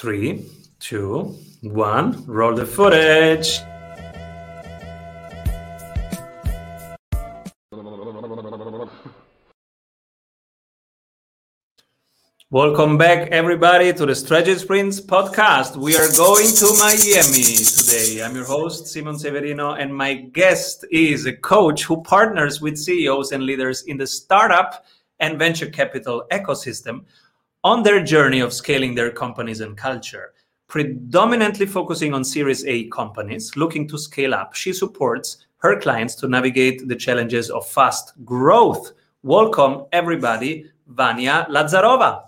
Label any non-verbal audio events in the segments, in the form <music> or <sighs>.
Three, two, one, roll the footage. Welcome back, everybody, to the Strategy Sprints podcast. We are going to Miami today. I'm your host, Simon Severino, and my guest is a coach who partners with CEOs and leaders in the startup and venture capital ecosystem on their journey of scaling their companies and culture. Predominantly focusing on Series A companies looking to scale up, she supports her clients to navigate the challenges of fast growth. Welcome, everybody, Vanya Lazarova.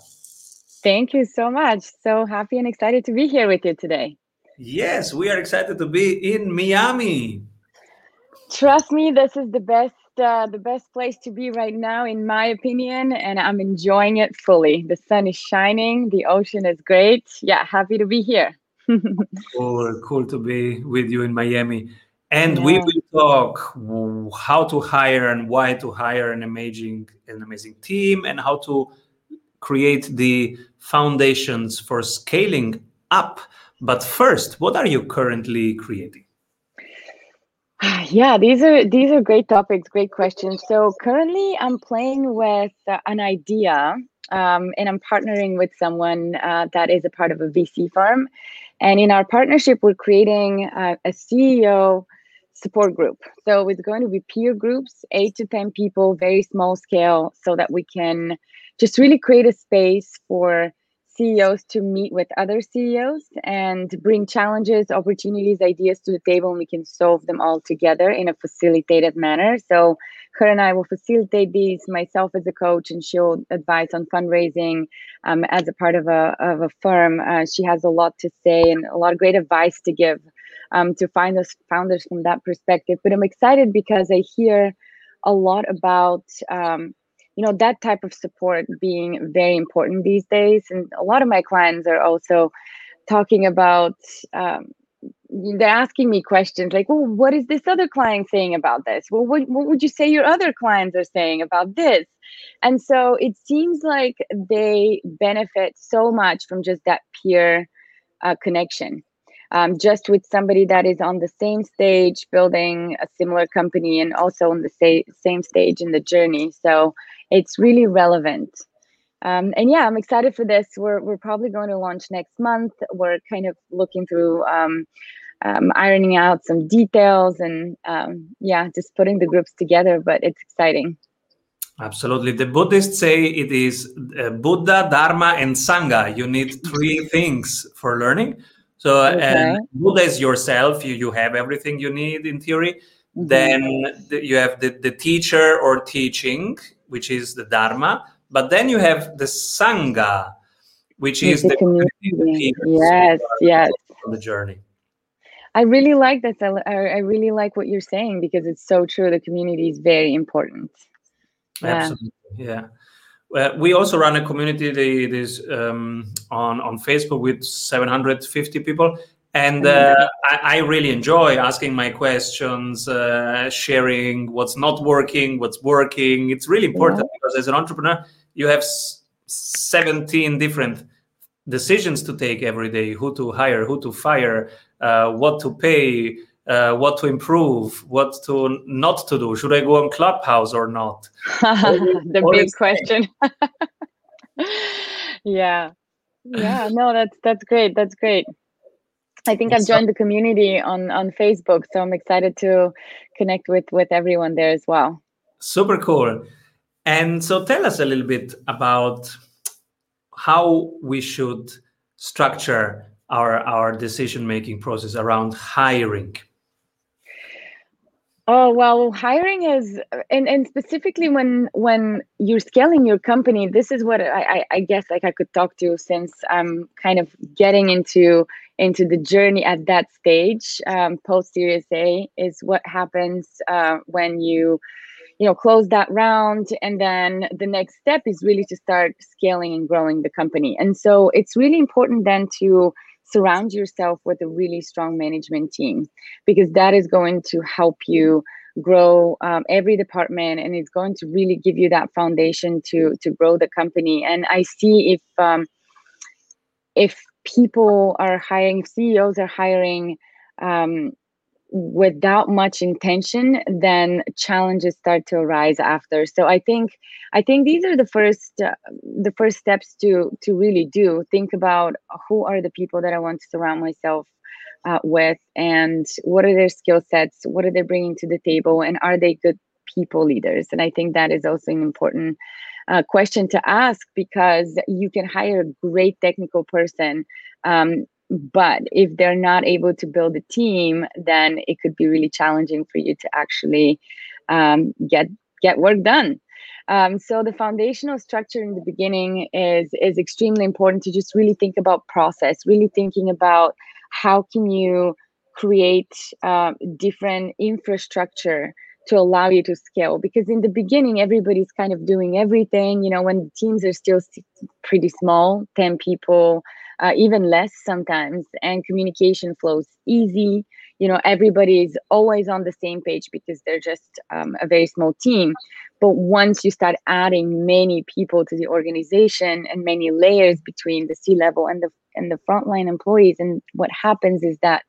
Thank you so much. So happy and excited to be here with you today. Yes, we are excited to be in Miami. Trust me, this is the best uh, the best place to be right now, in my opinion, and I'm enjoying it fully. The sun is shining, the ocean is great. Yeah, happy to be here. <laughs> cool, cool to be with you in Miami. And yeah. we will talk how to hire and why to hire an amazing, an amazing team, and how to create the foundations for scaling up. But first, what are you currently creating? <sighs> Yeah, these are these are great topics, great questions. So currently, I'm playing with uh, an idea, um, and I'm partnering with someone uh, that is a part of a VC firm. And in our partnership, we're creating uh, a CEO support group. So it's going to be peer groups, eight to ten people, very small scale, so that we can just really create a space for CEOs to meet with other CEOs and bring challenges, opportunities, ideas to the table, and we can solve them all together in a facilitated manner. So, her and I will facilitate these myself as a coach, and she'll advise on fundraising um, as a part of a, of a firm. Uh, she has a lot to say and a lot of great advice to give um, to find those founders from that perspective. But I'm excited because I hear a lot about um, you know that type of support being very important these days. And a lot of my clients are also talking about um, they're asking me questions like well what is this other client saying about this? Well what, what would you say your other clients are saying about this? And so it seems like they benefit so much from just that peer uh, connection. Um, just with somebody that is on the same stage building a similar company and also on the sa- same stage in the journey. So it's really relevant. Um, and yeah, I'm excited for this. We're, we're probably going to launch next month. We're kind of looking through um, um, ironing out some details and um, yeah, just putting the groups together, but it's exciting. Absolutely. The Buddhists say it is uh, Buddha, Dharma, and Sangha. You need three <laughs> things for learning. So, okay. and Buddha is yourself. You, you have everything you need in theory. Mm-hmm. Then the, you have the, the teacher or teaching which is the Dharma, but then you have the Sangha, which is the, the community. Yes, yes. On the journey. I really like that. I, I really like what you're saying because it's so true. The community is very important. Yeah. Absolutely. Yeah. We also run a community that is um, on on Facebook with 750 people, and uh, I, I, really enjoy asking my questions uh, sharing what's not working what's working. It's really important yeah. because as an entrepreneur you have 17 different decisions to take every day who to hire who to fire uh, what to pay uh, what to improve what to not to do. Should i go on clubhouse or not? <laughs> The big question. <laughs> Yeah. Yeah no that's that's great that's great I think I've joined the community on on Facebook, so I'm excited to connect with with everyone there as well. Super cool. And so tell us a little bit about how we should structure our our decision making process around hiring. Oh well, hiring is, and and specifically when when you're scaling your company, this is what I, I I guess like I could talk to since I'm kind of getting into into the journey at that stage um, post series a is what happens uh, when you you know close that round and then the next step is really to start scaling and growing the company. And so it's really important then to surround yourself with a really strong management team because that is going to help you grow um, every department and it's going to really give you that foundation to to grow the company. And i see if um, if people are hiring, CEOs are hiring um, without much intention, then challenges start to arise after. So I think I think these are the first uh, the first steps to to really do. Think about who are the people that I want to surround myself uh, with, and what are their skill sets, what are they bringing to the table, and are they good people leaders? And I think that is also an important uh, question to ask because you can hire a great technical person um, but if they're not able to build a team then it could be really challenging for you to actually um, get get work done um, so the foundational structure in the beginning is is extremely important to just really think about process really thinking about how can you create uh, different infrastructure to allow you to scale because in the beginning everybody's kind of doing everything you know when teams are still pretty small 10 people uh, even less sometimes and communication flows easy. You know everybody is always on the same page because they're just um, a very small team. But once you start adding many people to the organization and many layers between the c level and the and the frontline employees and what happens is that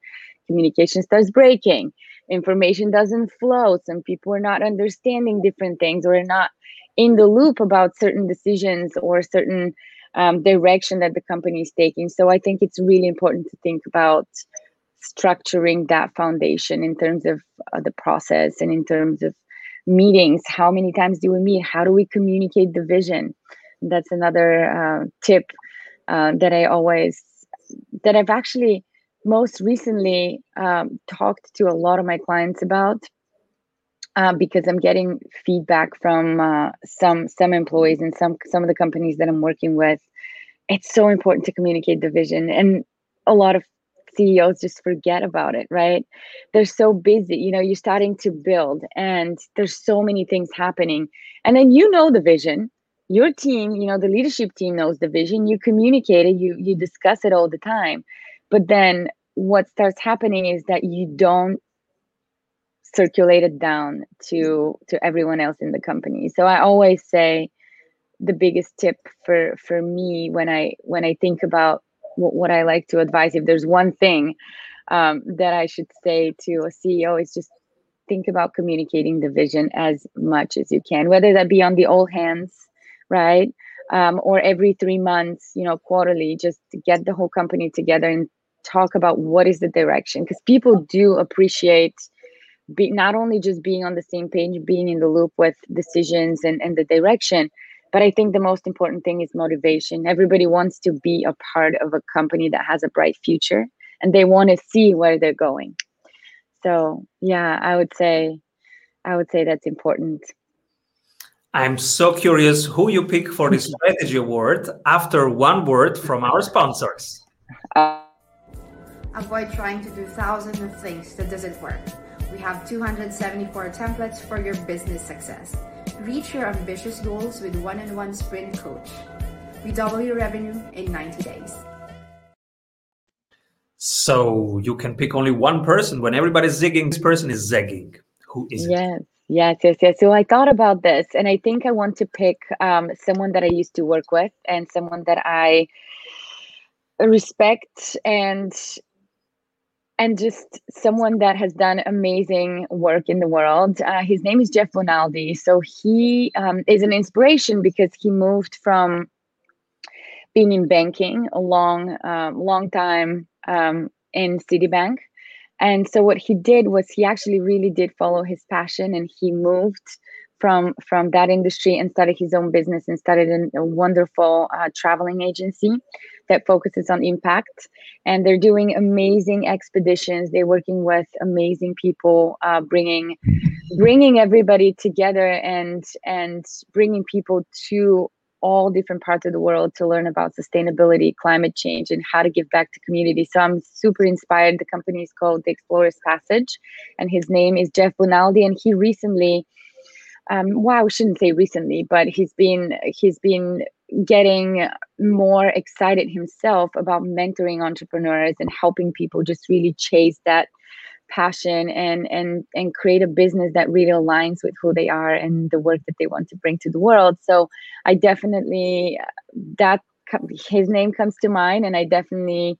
communication starts breaking information doesn't flow. Some people are not understanding different things or not in the loop about certain decisions or certain um, direction that the company is taking. So i think it's really important to think about structuring that foundation in terms of uh, the process and in terms of meetings. How many times do we meet? How do we communicate the vision? That's another uh, tip uh, that i always that i've actually most recently um, talked to a lot of my clients about uh, because I'm getting feedback from uh, some some employees and some some of the companies that I'm working with. It's so important to communicate the vision, and a lot of CEOs just forget about it. Right? They're so busy. You know, you're starting to build, and there's so many things happening, and then you know the vision. Your team, you know, the leadership team knows the vision. You communicate it. You you discuss it all the time but then what starts happening is that you don't circulate it down to to everyone else in the company. So i always say the biggest tip for for me when i when i think about what, what i like to advise if there's one thing um, that i should say to a ceo is just think about communicating the vision as much as you can whether that be on the all hands right? Um, or every three months you know quarterly just get the whole company together and talk about what is the direction because people do appreciate be, not only just being on the same page being in the loop with decisions and, and the direction but i think the most important thing is motivation. Everybody wants to be a part of a company that has a bright future and they want to see where they're going. So yeah i would say i would say that's important. I'm so curious who you pick for the <laughs> strategy award after one word from our sponsors. Uh, Avoid trying to do thousands of things that doesn't work. We have 274 templates for your business success. Reach your ambitious goals with one-on-one sprint coach. We double your revenue in 90 days. So you can pick only one person. When everybody's zigging, this person is zagging. Who is yes. it? Yes, yes, yes. So I thought about this, and I think I want to pick um, someone that I used to work with and someone that I respect and and just someone that has done amazing work in the world. Uh, his name is Jeff Bonaldi. So he um, is an inspiration because he moved from being in banking a long, um, long time um, in Citibank. And so what he did was he actually really did follow his passion and he moved from from that industry and started his own business and started a, a wonderful uh, traveling agency that focuses on impact. And they're doing amazing expeditions. They're working with amazing people uh, bringing bringing everybody together and and bringing people to all different parts of the world to learn about sustainability climate change and how to give back to community. So i'm super inspired. The company is called the explorers passage and his name is jeff bonaldi. And he recently um, well, shouldn't say recently, but he's been he's been getting more excited himself about mentoring entrepreneurs and helping people just really chase that passion and and and create a business that really aligns with who they are and the work that they want to bring to the world. So I definitely that his name comes to mind, and I definitely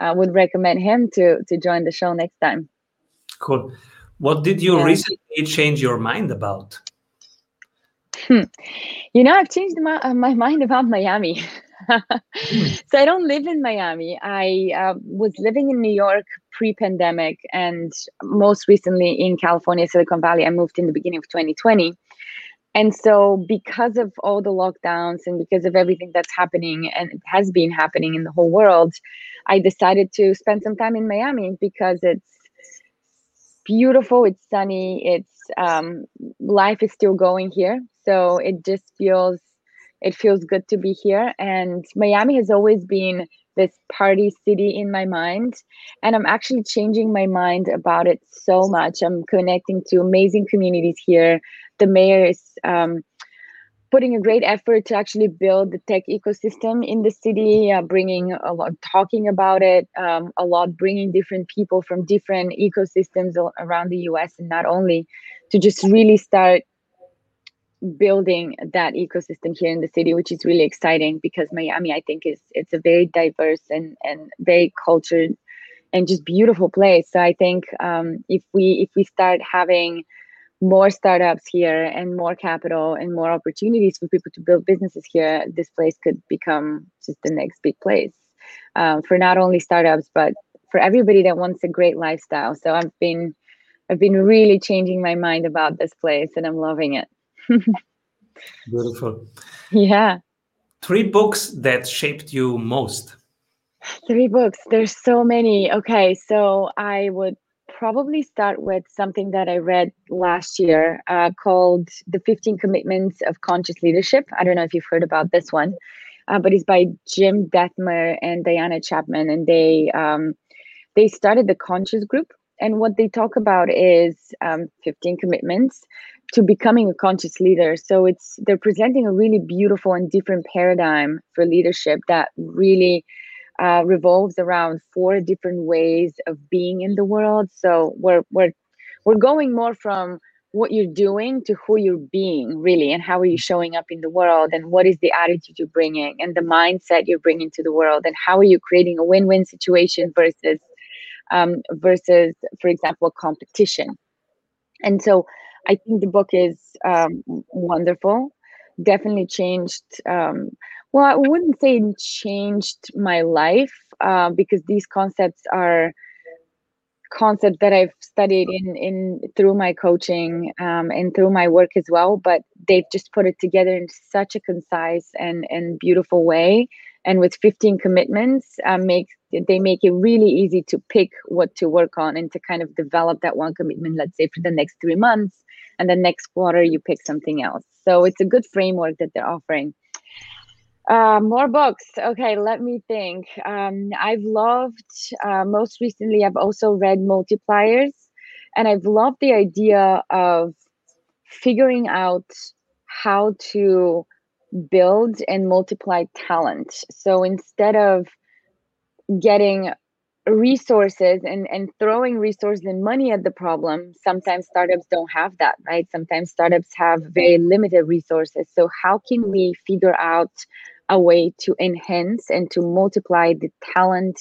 uh, would recommend him to to join the show next time. Cool. What did you yeah. recently change your mind about? Hmm. You know, I've changed my, uh, my mind about Miami. <laughs> So I don't live in Miami. I uh, was living in New York pre-pandemic, and most recently in California, Silicon Valley. I moved in the beginning of 2020. And so, because of all the lockdowns and because of everything that's happening and has been happening in the whole world, I decided to spend some time in Miami because it's beautiful, it's sunny, it's um, life is still going here. So it just feels it feels good to be here. And Miami has always been this party city in my mind. And I'm actually changing my mind about it so much. I'm connecting to amazing communities here. The mayor is um, putting a great effort to actually build the tech ecosystem in the city, uh, bringing a lot, talking about it um, a lot, bringing different people from different ecosystems around the US and not only to just really start building that ecosystem here in the city which is really exciting because miami i think is it's a very diverse and and very cultured and just beautiful place. So i think um, if we if we start having more startups here and more capital and more opportunities for people to build businesses here this place could become just the next big place um, for not only startups but for everybody that wants a great lifestyle so i've been i've been really changing my mind about this place and i'm loving it <laughs> Beautiful. Yeah. Three books that shaped you most. Three books. There's so many. Okay, so I would probably start with something that I read last year uh, called The 15 Commitments of Conscious Leadership. I don't know if you've heard about this one, uh, but it's by Jim Dethmer and Diana Chapman. And they, um, they started the Conscious Group. And what they talk about is um, 15 commitments to becoming a conscious leader. So it's they're presenting a really beautiful and different paradigm for leadership that really uh, revolves around four different ways of being in the world. So we're we're we're going more from what you're doing to who you're being really and how are you showing up in the world and what is the attitude you're bringing and the mindset you're bringing to the world and how are you creating a win-win situation versus um, versus for example competition and so I think the book is um, wonderful. Definitely changed. Um, well, I wouldn't say it changed my life uh, because these concepts are concepts that I've studied in in through my coaching um, and through my work as well. But they've just put it together in such a concise and and beautiful way. And with 15 commitments, uh, make they make it really easy to pick what to work on and to kind of develop that one commitment. Let's say for the next three months, and the next quarter you pick something else. So it's a good framework that they're offering. Uh, more books. Okay, let me think. Um, I've loved, uh, most recently, I've also read Multipliers, and I've loved the idea of figuring out how to build and multiply talent. So instead of getting resources and and throwing resources and money at the problem sometimes startups don't have that right? Sometimes startups have very limited resources. So how can we figure out a way to enhance and to multiply the talent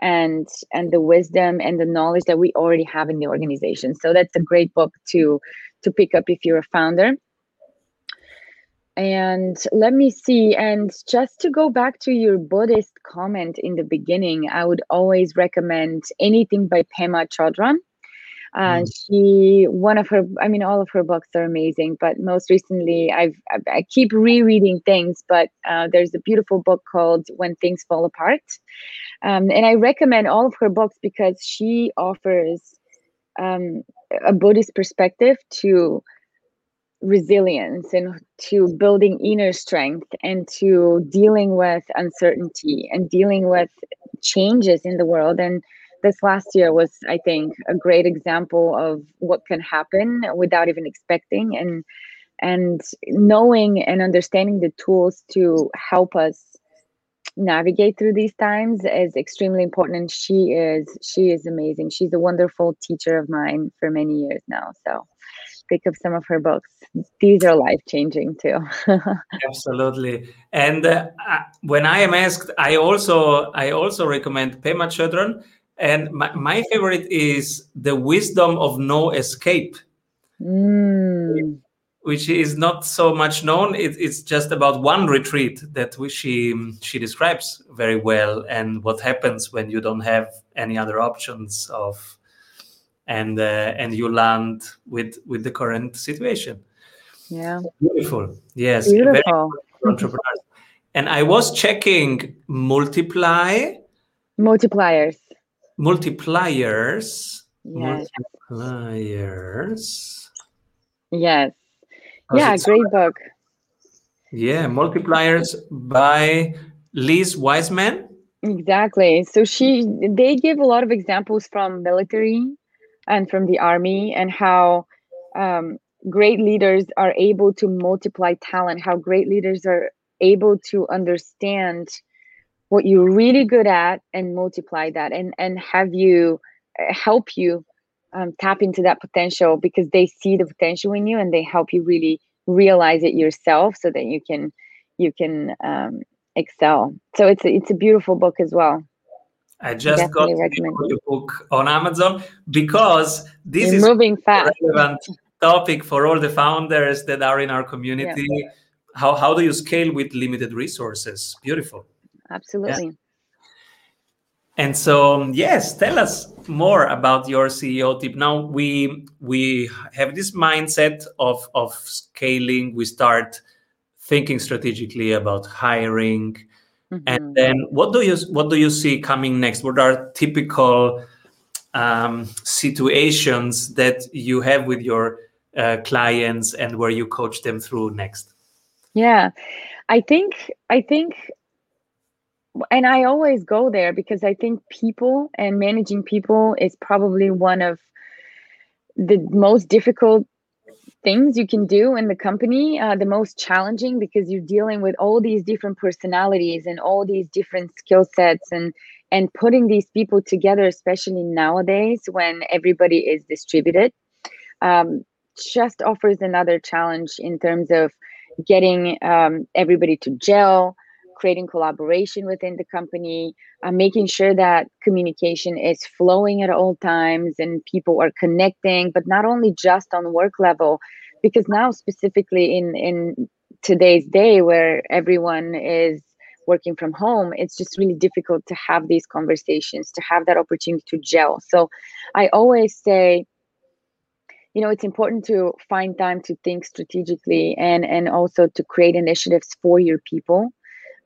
and and the wisdom and the knowledge that we already have in the organization? So that's a great book to to pick up if you're a founder and let me see. And just to go back to your Buddhist comment in the beginning, I would always recommend anything by Pema Chodron. Uh, mm. She, one of her, I mean, all of her books are amazing, but most recently, I've, I keep rereading things. But uh, there's a beautiful book called When Things Fall Apart, um, and I recommend all of her books because she offers um, a Buddhist perspective to resilience and to building inner strength and to dealing with uncertainty and dealing with changes in the world. And this last year was i think a great example of what can happen without even expecting and and knowing and understanding the tools to help us navigate through these times is extremely important. And she is she is amazing. She's a wonderful teacher of mine for many years now. So pick up some of her books. These are life changing too. <laughs> Absolutely. And uh, when I am asked, I also I also recommend Pema Chodron. And my, my favorite is The Wisdom of No Escape. Mm which is not so much known. It, it's just about one retreat that we, she she describes very well, and what happens when you don't have any other options of, and uh, and you land with with the current situation. Yeah, beautiful. Yes, beautiful entrepreneurs. and I was checking multiply multipliers multipliers yes. multipliers yes yeah, great book. Yeah, Multipliers by Liz Wiseman. Exactly. So she they give a lot of examples from military and from the army and how um, great leaders are able to multiply talent, how great leaders are able to understand what you're really good at and multiply that and and have you uh, help you um, tap into that potential because they see the potential in you and they help you really realize it yourself so that you can you can um, excel. So it's a, it's a beautiful book as well i just got the book on amazon because this You're is moving fast relevant topic for all the founders that are in our community yeah. how, how do you scale with limited resources beautiful absolutely yeah. And so, um, yes, tell us more about your CEO tip. Now we we have this mindset of of scaling. We start thinking strategically about hiring, mm-hmm. and then what do you what do you see coming next? What are typical um, situations that you have with your uh, clients and where you coach them through next? Yeah, I think I think and I always go there because I think people and managing people is probably one of the most difficult things you can do in the company, uh, the most challenging because you're dealing with all these different personalities and all these different skill sets and and putting these people together, especially nowadays when everybody is distributed, um, just offers another challenge in terms of getting um, everybody to gel creating collaboration within the company, uh, making sure that communication is flowing at all times and people are connecting, but not only just on work level, because now specifically in in today's day where everyone is working from home, it's just really difficult to have these conversations, to have that opportunity to gel. So I always say, you know it's important to find time to think strategically and and also to create initiatives for your people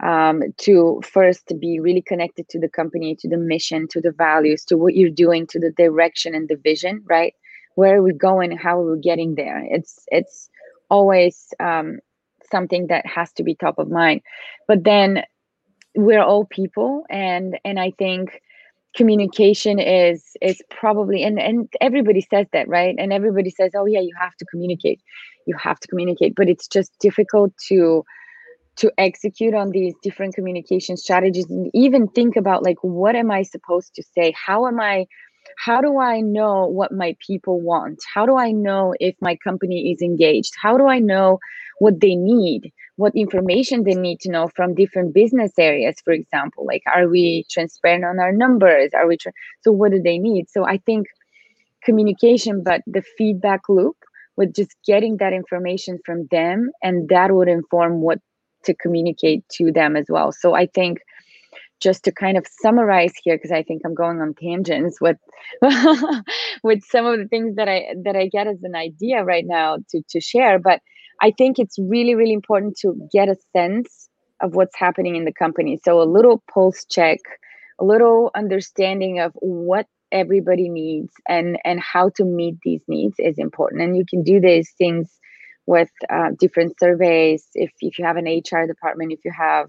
um, to first be really connected to the company, to the mission, to the values, to what you're doing, to the direction and the vision, right? Where are we going? How are we getting there? It's it's always um, something that has to be top of mind. But then we're all people, and and I think communication is is probably and and everybody says that right and everybody says oh yeah you have to communicate you have to communicate but it's just difficult to to execute on these different communication strategies and even think about like what am i supposed to say? How am i how do i know what my people want? How do i know if my company is engaged? How do i know what they need? What information they need to know from different business areas for example? Like are we transparent on our numbers? Are we tra- so what do they need? So i think communication but the feedback loop with just getting that information from them and that would inform what to communicate to them as well. So I think just to kind of summarize here because i think i'm going on tangents with <laughs> with some of the things that i that i get as an idea right now to to share but i think it's really really important to get a sense of what's happening in the company so a little pulse check a little understanding of what everybody needs and and how to meet these needs is important and you can do these things with uh, different surveys. If, if you have an HR department, if you have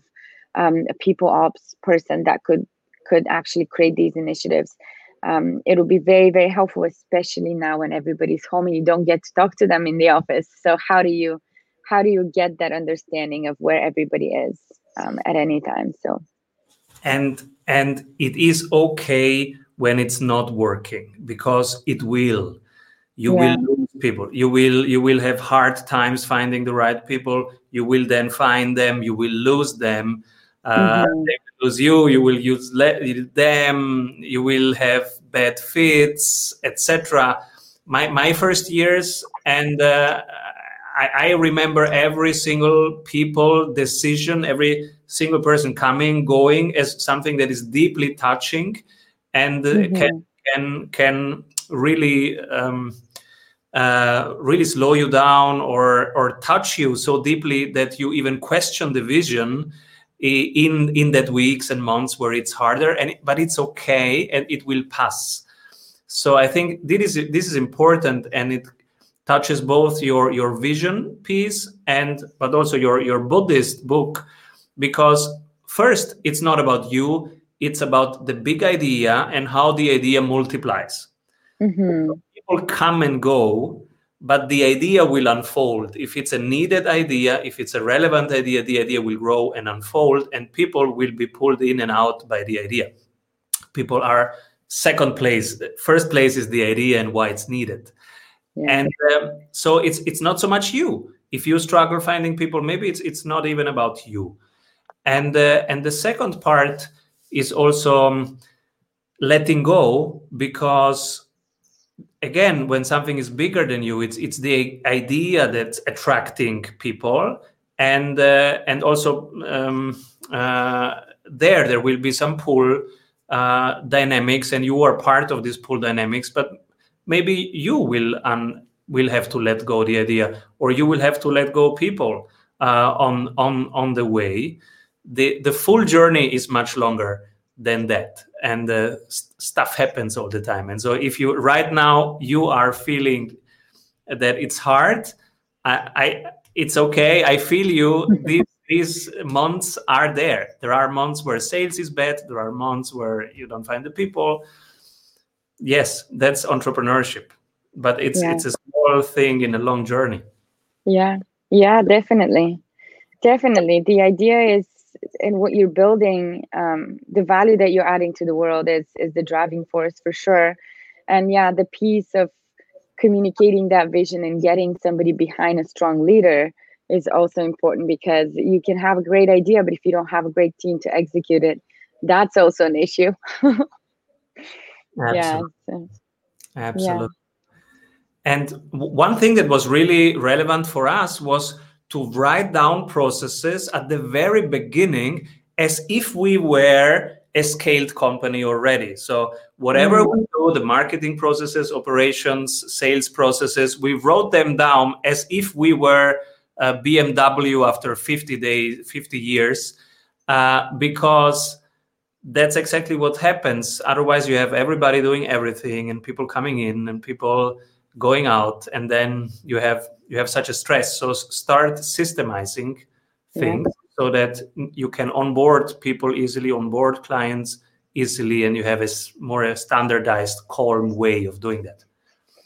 um, a people ops person that could could actually create these initiatives, um, it'll be very very helpful, especially now when everybody's home and you don't get to talk to them in the office. So how do you how do you get that understanding of where everybody is um, at any time? So and and it is okay when it's not working because it will you yeah. will people. You will you will have hard times finding the right people. You will then find them. You will lose them. Uh, mm-hmm. they will lose you. You will use le- them. You will have bad fits etc my my first years and uh, I, I, remember every single people decision every single person coming going as something that is deeply touching and mm-hmm. can can can really um, uh, really slow you down or or touch you so deeply that you even question the vision in in that weeks and months where it's harder and but it's okay and it will pass so i think this is this is important and it touches both your your vision piece and but also your your buddhist book because first it's not about you it's about the big idea and how the idea multiplies mm-hmm. People come and go but the idea will unfold. If it's a needed idea if it's a relevant idea the idea will grow and unfold and people will be pulled in and out by the idea. People are second place. First place is the idea and why it's needed. Yeah. and um, so it's it's not so much you. If you struggle finding people maybe it's it's not even about you. And uh, and the second part is also um, letting go because again when something is bigger than you it's it's the idea that's attracting people. And uh, and also um, uh, there there will be some pull uh, dynamics and you are part of this pull dynamics but maybe you will un, will have to let go the idea or you will have to let go people uh, on on on the way. The the full journey is much longer than that. And uh, st- stuff happens all the time. And so if you right now you are feeling that it's hard i, I it's okay. I feel you. <laughs> These, these months are there. There are months where sales is bad. There are months where you don't find the people. Yes that's entrepreneurship. But it's yeah. it's a small thing in a long journey. Yeah. Yeah definitely. Definitely. The idea is and what you're building um, the value that you're adding to the world is is the driving force for sure and yeah the piece of communicating that vision and getting somebody behind a strong leader is also important because you can have a great idea but if you don't have a great team to execute it that's also an issue <laughs> absolutely. yeah so, absolutely yeah. and one thing that was really relevant for us was to write down processes at the very beginning as if we were a scaled company already. So whatever mm-hmm. we do, the marketing processes, operations, sales processes, we wrote them down as if we were a BMW after 50 days, 50 years, uh, because that's exactly what happens. Otherwise, you have everybody doing everything and people coming in and people going out, and then you have you have such a stress. So start systemizing things yeah. so that you can onboard people easily onboard clients easily and you have a more a standardized calm way of doing that.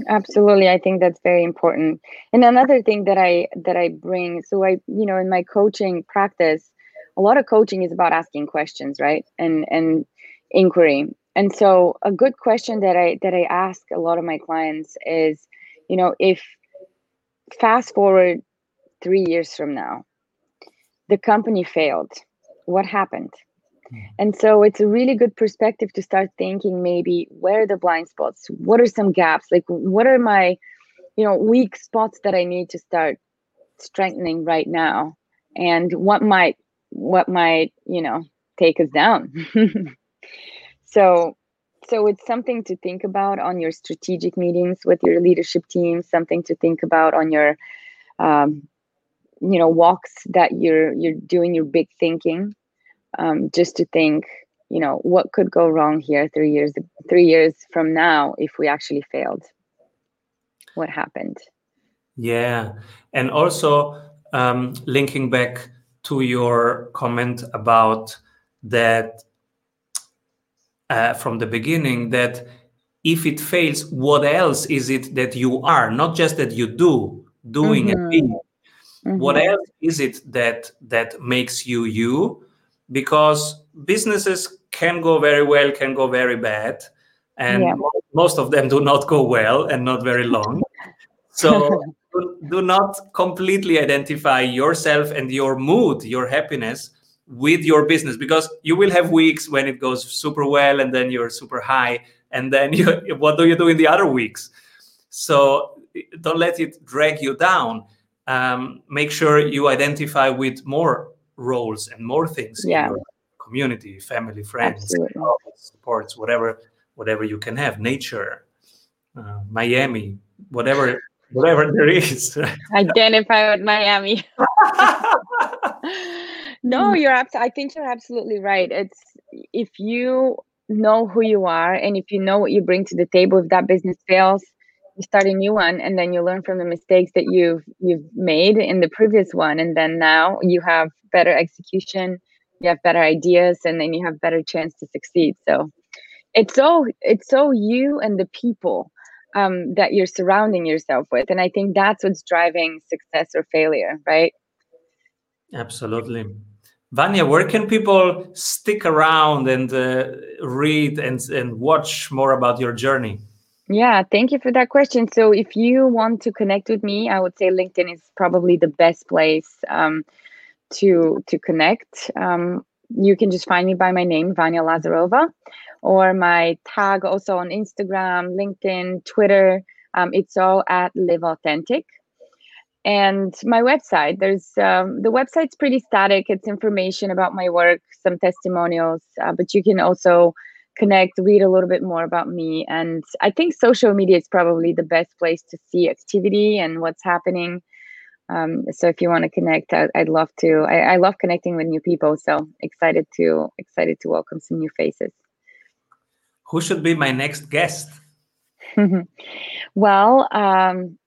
Absolutely. I think that's very important. And another thing that i that i bring so i you know in my coaching practice a lot of coaching is about asking questions right? And and inquiry and so a good question that i that i ask a lot of my clients is you know if fast forward three years from now, the company failed. What happened? Hmm. And so it's a really good perspective to start thinking maybe where are the blind spots? What are some gaps? Like what are my, you know, weak spots that I need to start strengthening right now? And what might what might, you know, take us down? <laughs> so so it's something to think about on your strategic meetings with your leadership team something to think about on your um, you know walks that you're you're doing your big thinking um, just to think you know what could go wrong here three years three years from now if we actually failed? What happened? Yeah. And also um, linking back to your comment about that uh, from the beginning that if it fails, what else is it that you are? Not just that you do, doing mm-hmm. and being. Mm-hmm. What else is it that that makes you you? Because businesses can go very well, can go very bad, and yeah. most of them do not go well and not very long. So <laughs> do not completely identify yourself and your mood, your happiness with your business because you will have weeks when it goes super well and then you're super high and then <laughs> you, what do you do in the other weeks? So don't let it drag you down. Um, make sure you identify with more roles and more things yeah. in your community family friends sports whatever whatever you can have nature uh, miami whatever whatever there is. <laughs> Identify with miami <laughs> no mm. you're abs- i think you're absolutely right. It's if you know who you are and if you know what you bring to the table if that business fails you start a new one and then you learn from the mistakes that you've you've made in the previous one. And then now you have better execution you have better ideas and then you have better chance to succeed. So it's so it's so you and the people um, that you're surrounding yourself with. And i think that's what's driving success or failure right? Absolutely Vanya, where can people stick around and uh, read and, and watch more about your journey? Yeah, thank you for that question. So, if you want to connect with me, I would say LinkedIn is probably the best place um, to to connect. Um, you can just find me by my name, Vanya Lazarova, or my tag also on Instagram, LinkedIn, Twitter. Um, it's all at Live Authentic and my website there's um, the website's pretty static. It's information about my work some testimonials uh, but you can also connect read a little bit more about me. And i think social media is probably the best place to see activity and what's happening. Um, so if you want to connect I, would love to I, I love connecting with new people so excited to excited to welcome some new faces. Who should be my next guest? <laughs> Well um,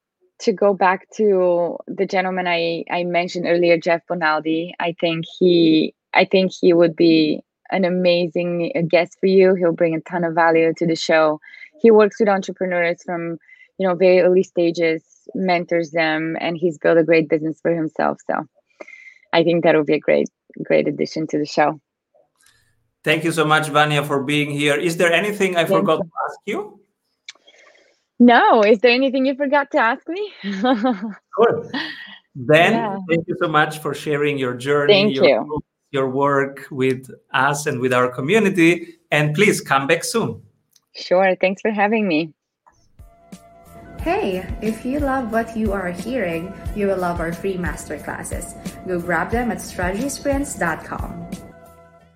to go back to the gentleman I, I mentioned earlier, Jeff Bonaldi, I think he I think he would be an amazing guest for you. He'll bring a ton of value to the show. He works with entrepreneurs from you know very early stages, mentors them, and he's built a great business for himself. So I think that would be a great great addition to the show. Thank you so much, Vanya, for being here. Is there anything I Thank forgot you. to ask you? No. Is there anything you forgot to ask me? <laughs> Good. Then, yeah. thank you so much for sharing your journey, thank your, you. your work with us and with our community. And please come back soon. Sure. Thanks for having me. Hey, if you love what you are hearing, you will love our free masterclasses. Go grab them at strategysprints.com.